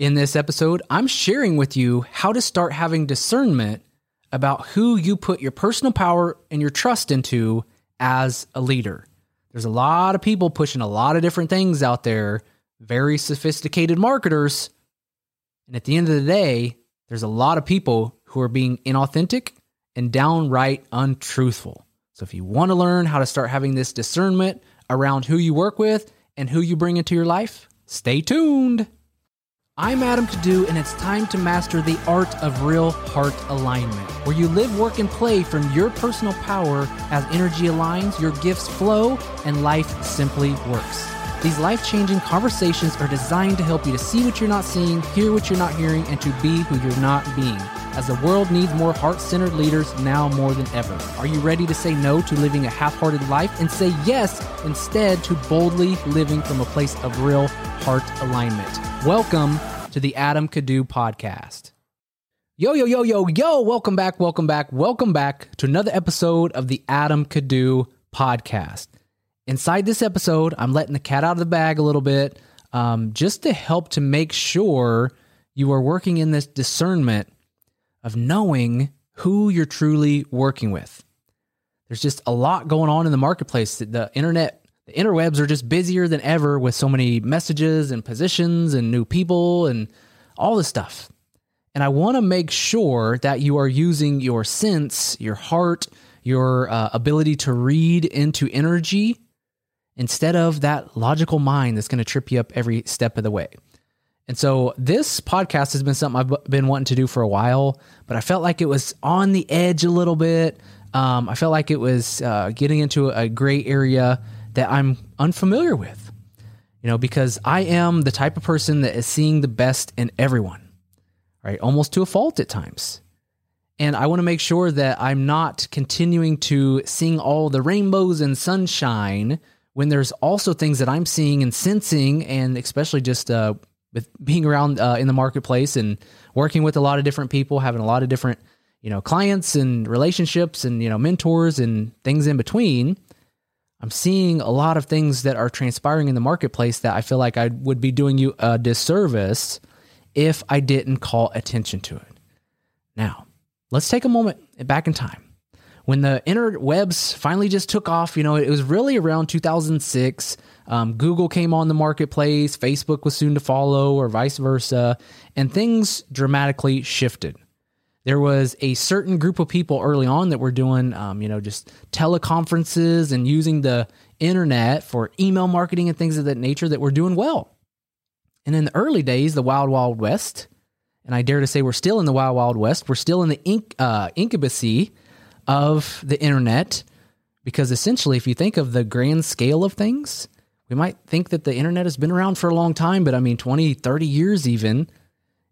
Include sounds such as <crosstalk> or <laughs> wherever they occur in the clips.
In this episode, I'm sharing with you how to start having discernment about who you put your personal power and your trust into as a leader. There's a lot of people pushing a lot of different things out there, very sophisticated marketers. And at the end of the day, there's a lot of people who are being inauthentic and downright untruthful. So if you want to learn how to start having this discernment around who you work with and who you bring into your life, stay tuned. I'm Adam Kadu, and it's time to master the art of real heart alignment, where you live, work, and play from your personal power as energy aligns, your gifts flow, and life simply works. These life changing conversations are designed to help you to see what you're not seeing, hear what you're not hearing, and to be who you're not being. As the world needs more heart centered leaders now more than ever. Are you ready to say no to living a half hearted life and say yes instead to boldly living from a place of real heart alignment? Welcome to the Adam Kadu podcast. Yo, yo, yo, yo, yo, welcome back, welcome back, welcome back to another episode of the Adam Kadu podcast. Inside this episode, I'm letting the cat out of the bag a little bit um, just to help to make sure you are working in this discernment of knowing who you're truly working with. There's just a lot going on in the marketplace. The internet interwebs are just busier than ever with so many messages and positions and new people and all this stuff. And I want to make sure that you are using your sense, your heart, your uh, ability to read into energy instead of that logical mind that's going to trip you up every step of the way. And so this podcast has been something I've been wanting to do for a while, but I felt like it was on the edge a little bit. Um, I felt like it was uh, getting into a gray area that I'm unfamiliar with. You know, because I am the type of person that is seeing the best in everyone, right? Almost to a fault at times. And I want to make sure that I'm not continuing to sing all the rainbows and sunshine when there's also things that I'm seeing and sensing, and especially just uh, with being around uh, in the marketplace and working with a lot of different people, having a lot of different, you know, clients and relationships and, you know, mentors and things in between. I'm seeing a lot of things that are transpiring in the marketplace that I feel like I would be doing you a disservice if I didn't call attention to it. Now, let's take a moment back in time. When the interwebs finally just took off, you know, it was really around 2006. Um, Google came on the marketplace, Facebook was soon to follow, or vice versa, and things dramatically shifted there was a certain group of people early on that were doing, um, you know, just teleconferences and using the internet for email marketing and things of that nature that were doing well. And in the early days, the wild, wild west, and I dare to say we're still in the wild, wild west, we're still in the inc- uh, incubacy of the internet. Because essentially, if you think of the grand scale of things, we might think that the internet has been around for a long time, but I mean, 20, 30 years even.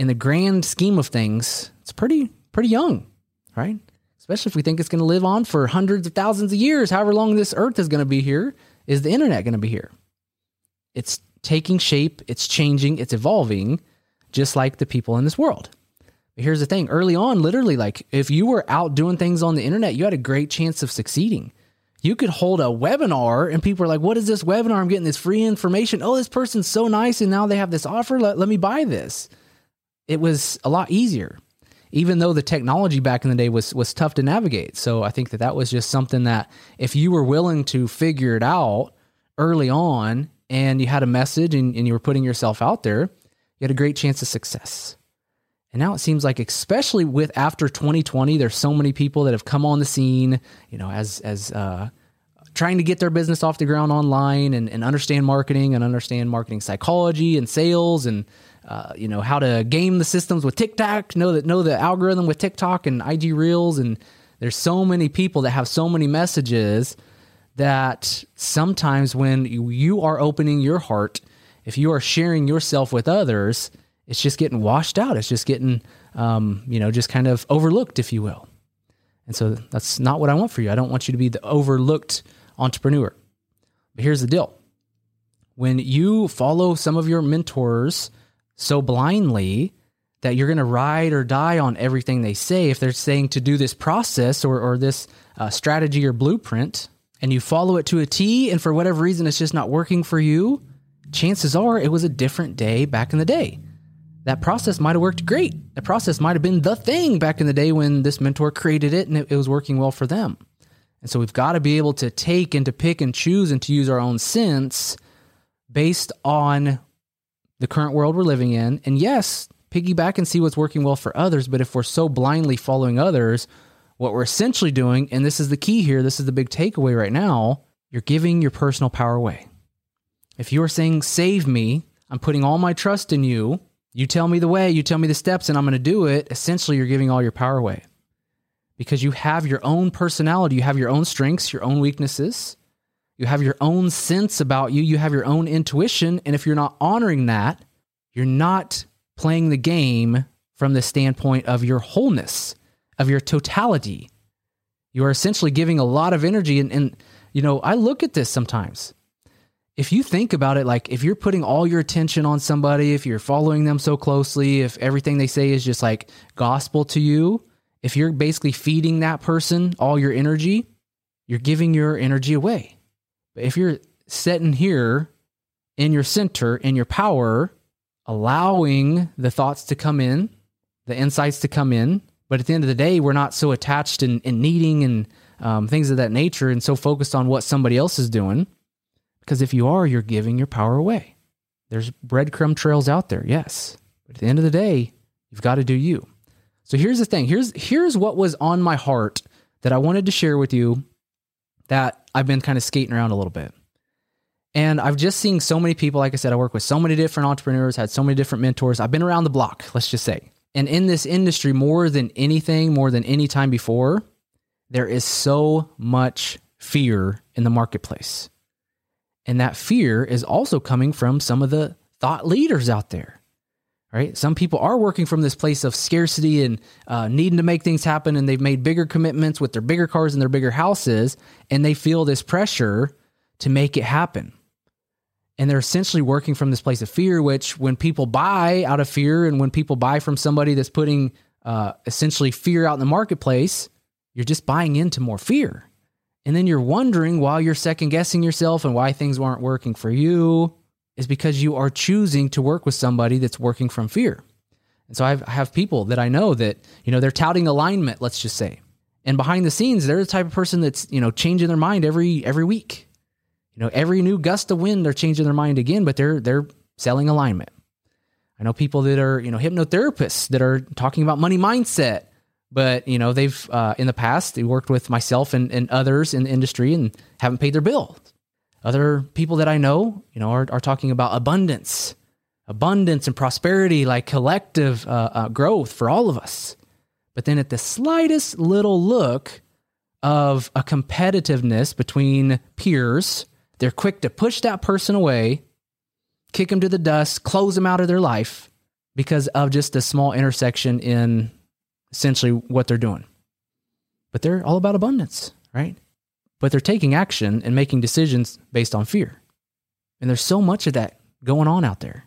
In the grand scheme of things, it's pretty pretty young, right? Especially if we think it's going to live on for hundreds of thousands of years, however long this earth is going to be here, is the internet going to be here? It's taking shape, it's changing, it's evolving, just like the people in this world. But here's the thing early on, literally, like if you were out doing things on the internet, you had a great chance of succeeding. You could hold a webinar and people are like, What is this webinar? I'm getting this free information. Oh, this person's so nice. And now they have this offer. Let, let me buy this. It was a lot easier even though the technology back in the day was was tough to navigate. So I think that that was just something that if you were willing to figure it out early on and you had a message and, and you were putting yourself out there, you had a great chance of success. And now it seems like, especially with after 2020, there's so many people that have come on the scene, you know, as as uh, trying to get their business off the ground online and, and understand marketing and understand marketing psychology and sales and uh, you know how to game the systems with TikTok, know that know the algorithm with TikTok and IG Reels, and there's so many people that have so many messages that sometimes when you are opening your heart, if you are sharing yourself with others, it's just getting washed out. It's just getting um, you know just kind of overlooked, if you will. And so that's not what I want for you. I don't want you to be the overlooked entrepreneur. But here's the deal. When you follow some of your mentors so blindly that you're going to ride or die on everything they say if they're saying to do this process or, or this uh, strategy or blueprint and you follow it to a T and for whatever reason it's just not working for you, chances are it was a different day back in the day. that process might have worked great. That process might have been the thing back in the day when this mentor created it and it, it was working well for them. And so we've got to be able to take and to pick and choose and to use our own sense based on the current world we're living in. And yes, piggyback and see what's working well for others. But if we're so blindly following others, what we're essentially doing, and this is the key here, this is the big takeaway right now, you're giving your personal power away. If you are saying, Save me, I'm putting all my trust in you, you tell me the way, you tell me the steps, and I'm going to do it, essentially, you're giving all your power away because you have your own personality, you have your own strengths, your own weaknesses, you have your own sense about you, you have your own intuition. And if you're not honoring that, you're not playing the game from the standpoint of your wholeness, of your totality. You are essentially giving a lot of energy. And, and you know, I look at this sometimes. If you think about it, like if you're putting all your attention on somebody, if you're following them so closely, if everything they say is just like gospel to you, if you're basically feeding that person all your energy, you're giving your energy away. But if you're sitting here in your center, in your power, allowing the thoughts to come in, the insights to come in, but at the end of the day, we're not so attached and, needing and um, things of that nature and so focused on what somebody else is doing. Because if you are, you're giving your power away. There's breadcrumb trails out there, yes. But at the end of the day, you've got to do you. So here's the thing. Here's here's what was on my heart that I wanted to share with you that I've been kind of skating around a little bit. And I've just seen so many people, like I said, I work with so many different entrepreneurs, had so many different mentors. I've been around the block, let's just say. And in this industry, more than anything, more than any time before, there is so much fear in the marketplace. And that fear is also coming from some of the thought leaders out there right? Some people are working from this place of scarcity and uh, needing to make things happen, and they've made bigger commitments with their bigger cars and their bigger houses, and they feel this pressure to make it happen. And they're essentially working from this place of fear, which when people buy out of fear and when people buy from somebody that's putting uh, essentially fear out in the marketplace, you're just buying into more fear. And then you're wondering while you're second guessing yourself and why things weren't working for you is because you are choosing to work with somebody that's working from fear. And so I've, I have people that I know that, you know, they're touting alignment, let's just say. And behind the scenes, they're the type of person that's, you know, changing their mind every every week. You know, every new gust of wind, they're changing their mind again, but they're they're selling alignment. I know people that are, you know, hypnotherapists that are talking about money mindset, but you know, they've uh, in the past they worked with myself and, and others in the industry and haven't paid their bill. Other people that I know, you know, are, are talking about abundance, abundance and prosperity, like collective uh, uh, growth for all of us. But then at the slightest little look of a competitiveness between peers, they're quick to push that person away, kick them to the dust, close them out of their life because of just a small intersection in essentially what they're doing. But they're all about abundance, right? But they're taking action and making decisions based on fear. And there's so much of that going on out there.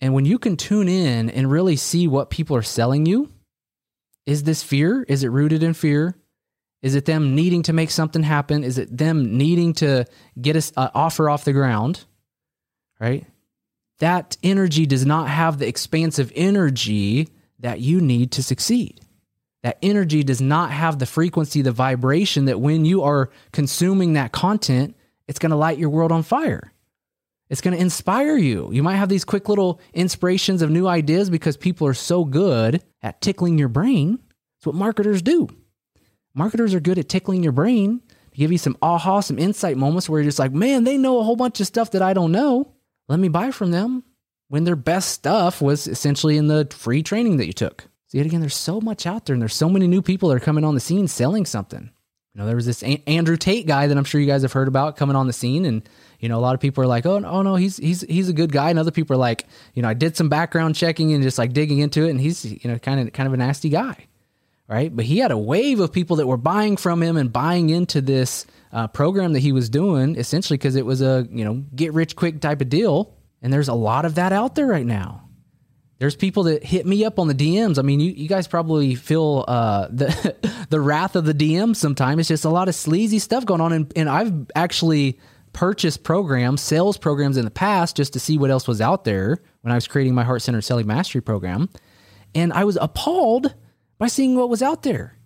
And when you can tune in and really see what people are selling you, is this fear? Is it rooted in fear? Is it them needing to make something happen? Is it them needing to get an uh, offer off the ground? Right? That energy does not have the expansive energy that you need to succeed that energy does not have the frequency, the vibration that when you are consuming that content, it's going to light your world on fire. It's going to inspire you. You might have these quick little inspirations of new ideas because people are so good at tickling your brain. It's what marketers do. Marketers are good at tickling your brain to give you some aha, some insight moments where you're just like, man, they know a whole bunch of stuff that I don't know. Let me buy from them when their best stuff was essentially in the free training that you took. So yet again, there's so much out there, and there's so many new people that are coming on the scene selling something. You know, there was this a- Andrew Tate guy that I'm sure you guys have heard about coming on the scene, and you know, a lot of people are like, "Oh, oh no, he's he's he's a good guy," and other people are like, "You know, I did some background checking and just like digging into it, and he's you know kind of kind of a nasty guy, right?" But he had a wave of people that were buying from him and buying into this uh, program that he was doing, essentially because it was a you know get rich quick type of deal, and there's a lot of that out there right now. There's people that hit me up on the DMs. I mean, you, you guys probably feel uh, the <laughs> the wrath of the DMs sometimes. It's just a lot of sleazy stuff going on, and, and I've actually purchased programs, sales programs in the past just to see what else was out there when I was creating my heart centered selling mastery program. And I was appalled by seeing what was out there.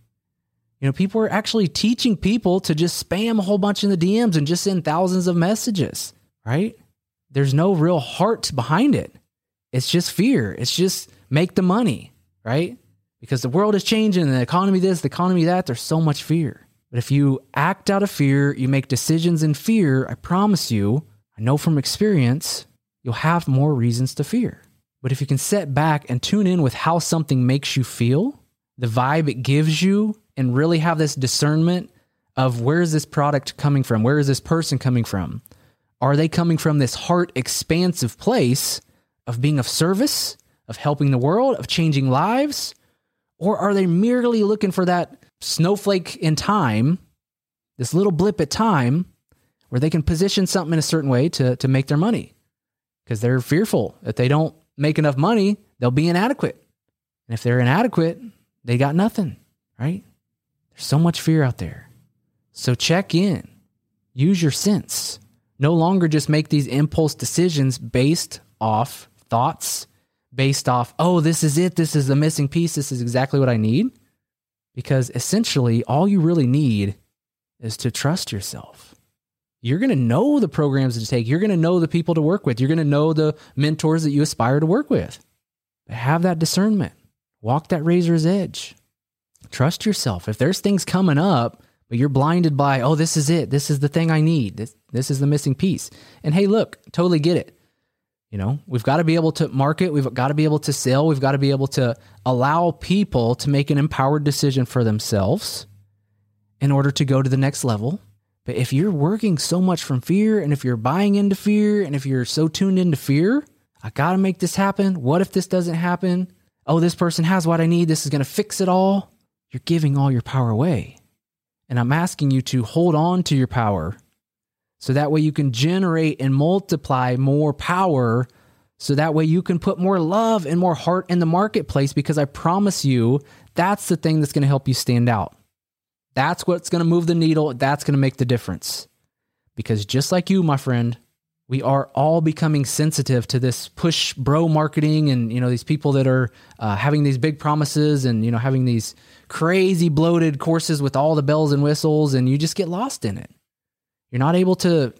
You know, people were actually teaching people to just spam a whole bunch in the DMs and just send thousands of messages, right? There's no real heart behind it. It's just fear. It's just make the money, right? Because the world is changing, the economy this, the economy that. There's so much fear. But if you act out of fear, you make decisions in fear, I promise you, I know from experience, you'll have more reasons to fear. But if you can set back and tune in with how something makes you feel, the vibe it gives you, and really have this discernment of where is this product coming from? Where is this person coming from? Are they coming from this heart expansive place of being of service, of helping the world, of changing lives? Or are they merely looking for that snowflake in time, this little blip at time, where they can position something in a certain way to, to make their money? Because they're fearful that they don't make enough money, they'll be inadequate. And if they're inadequate, they got nothing, right? There's so much fear out there. So check in, use your sense. No longer just make these impulse decisions based off thoughts, based off, oh, this is it. This is the missing piece. This is exactly what I need. Because essentially, all you really need is to trust yourself. You're going to know the programs to take. You're going to know the people to work with. You're going to know the mentors that you aspire to work with. But have that discernment. Walk that razor's edge. Trust yourself. If there's things coming up, but you're blinded by, oh, this is it. This is the thing I need. This, this is the missing piece. And hey, look, totally get it. You know, we've got to be able to market. We've got to be able to sell. We've got to be able to allow people to make an empowered decision for themselves in order to go to the next level. But if you're working so much from fear and if you're buying into fear and if you're so tuned into fear, I got to make this happen. What if this doesn't happen? Oh, this person has what I need. This is going to fix it all you're giving all your power away. And I'm asking you to hold on to your power so that way you can generate and multiply more power. So that way you can put more love and more heart in the marketplace because I promise you that's the thing that's going to help you stand out. That's what's going to move the needle. That's going to make the difference. Because just like you, my friend, we are all becoming sensitive to this push bro marketing and you know these people that are uh, having these big promises and you know having these crazy bloated courses with all the bells and whistles and you just get lost in it you're not able to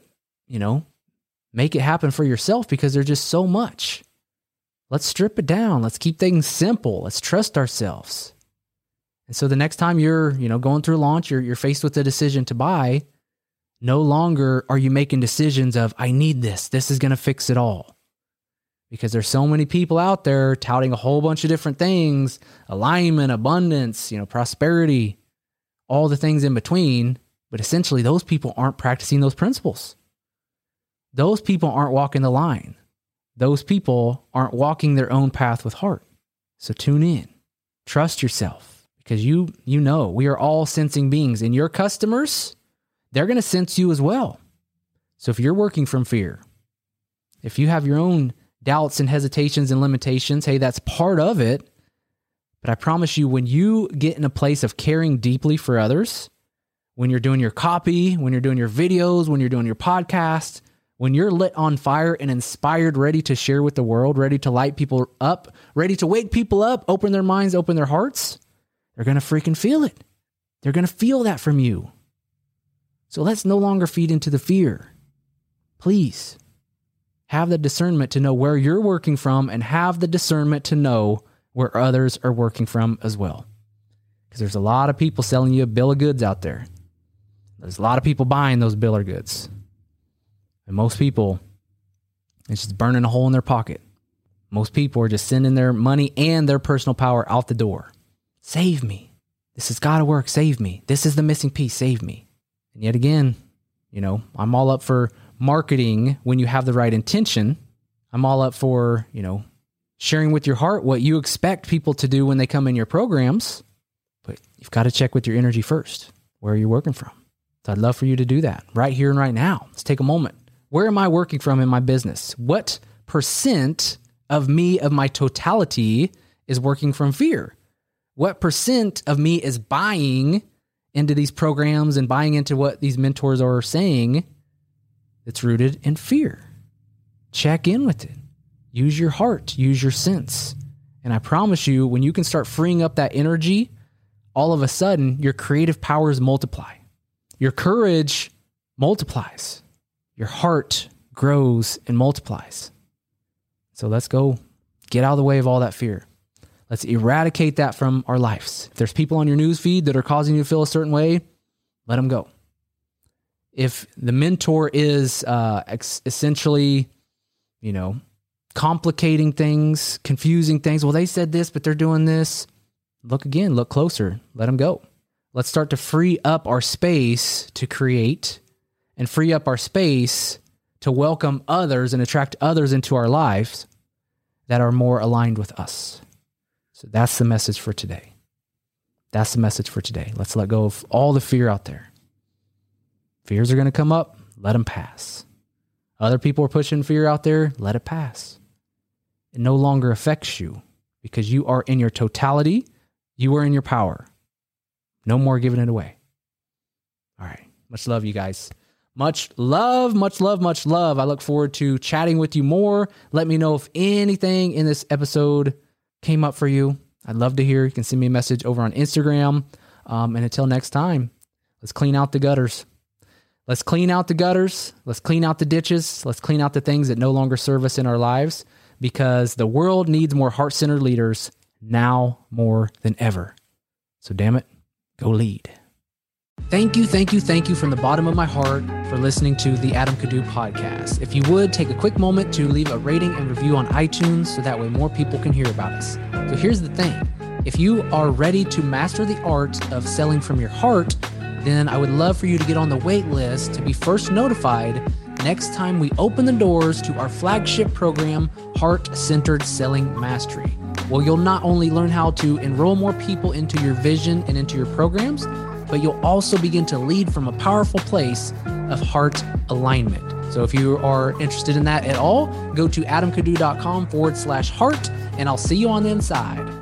you know make it happen for yourself because there's just so much. Let's strip it down. Let's keep things simple. Let's trust ourselves. And so the next time you're you know going through launch you're, you're faced with a decision to buy no longer are you making decisions of, I need this, this is going to fix it all. Because there's so many people out there touting a whole bunch of different things alignment, abundance, you know, prosperity, all the things in between. But essentially, those people aren't practicing those principles. Those people aren't walking the line. Those people aren't walking their own path with heart. So tune in, trust yourself because you you know we are all sensing beings and your customers they're going to sense you as well. So if you're working from fear, if you have your own doubts and hesitations and limitations, hey, that's part of it. But I promise you, when you get in a place of caring deeply for others, when you're doing your copy, when you're doing your videos, when you're doing your podcast, when you're lit on fire and inspired, ready to share with the world, ready to light people up, ready to wake people up, open their minds, open their hearts, they're going to freaking feel it. They're going to feel that from you. So let's no longer feed into the fear. Please have the discernment to know where you're working from and have the discernment to know where others are working from as well. Because there's a lot of people selling you a bill of goods out there. There's a lot of people buying those biller goods. And most people, it's just burning a hole in their pocket. Most people are just sending their money and their personal power out the door. Save me. This has got to work. Save me. This is the missing piece. Save me. And yet again, you know, I'm all up for marketing when you have the right intention. I'm all up for, you know, sharing with your heart what you expect people to do when they come in your programs. But you've got to check with your energy first. Where are you working from? So I'd love for you to do that right here and right now. Let's take a moment. Where am I working from in my business? What percent of me, of my totality, is working from fear? What percent of me is buying into these programs and buying into what these mentors are saying that's rooted in fear. Check in with it. Use your heart, use your sense. And I promise you, when you can start freeing up that energy, all of a sudden your creative powers multiply. Your courage multiplies. Your heart grows and multiplies. So let's go get out of the way of all that fear. Let's eradicate that from our lives. If there's people on your news feed that are causing you to feel a certain way, let them go. If the mentor is uh, essentially, you know, complicating things, confusing things, well, they said this, but they're doing this. Look again, look closer, let them go. Let's start to free up our space to create and free up our space to welcome others and attract others into our lives that are more aligned with us. So that's the message for today. That's the message for today. Let's let go of all the fear out there. Fears are going to come up, let them pass. Other people are pushing fear out there, let it pass. It no longer affects you because you are in your totality, you are in your power. No more giving it away. All right. Much love, you guys. Much love, much love, much love. I look forward to chatting with you more. Let me know if anything in this episode came up for you. I'd love to hear. You can send me a message over on Instagram. Um, and until next time, let's clean out the gutters. Let's clean out the gutters. Let's clean out the ditches. Let's clean out the things that no longer serve us in our lives because the world needs more heart centered leaders now more than ever. So, damn it, go lead. Thank you, thank you, thank you from the bottom of my heart for listening to the Adam Kadu podcast. If you would take a quick moment to leave a rating and review on iTunes so that way more people can hear about us. So here's the thing if you are ready to master the art of selling from your heart, then I would love for you to get on the wait list to be first notified next time we open the doors to our flagship program, Heart Centered Selling Mastery. Well, you'll not only learn how to enroll more people into your vision and into your programs, but you'll also begin to lead from a powerful place of heart alignment. So if you are interested in that at all, go to adamkadu.com forward slash heart, and I'll see you on the inside.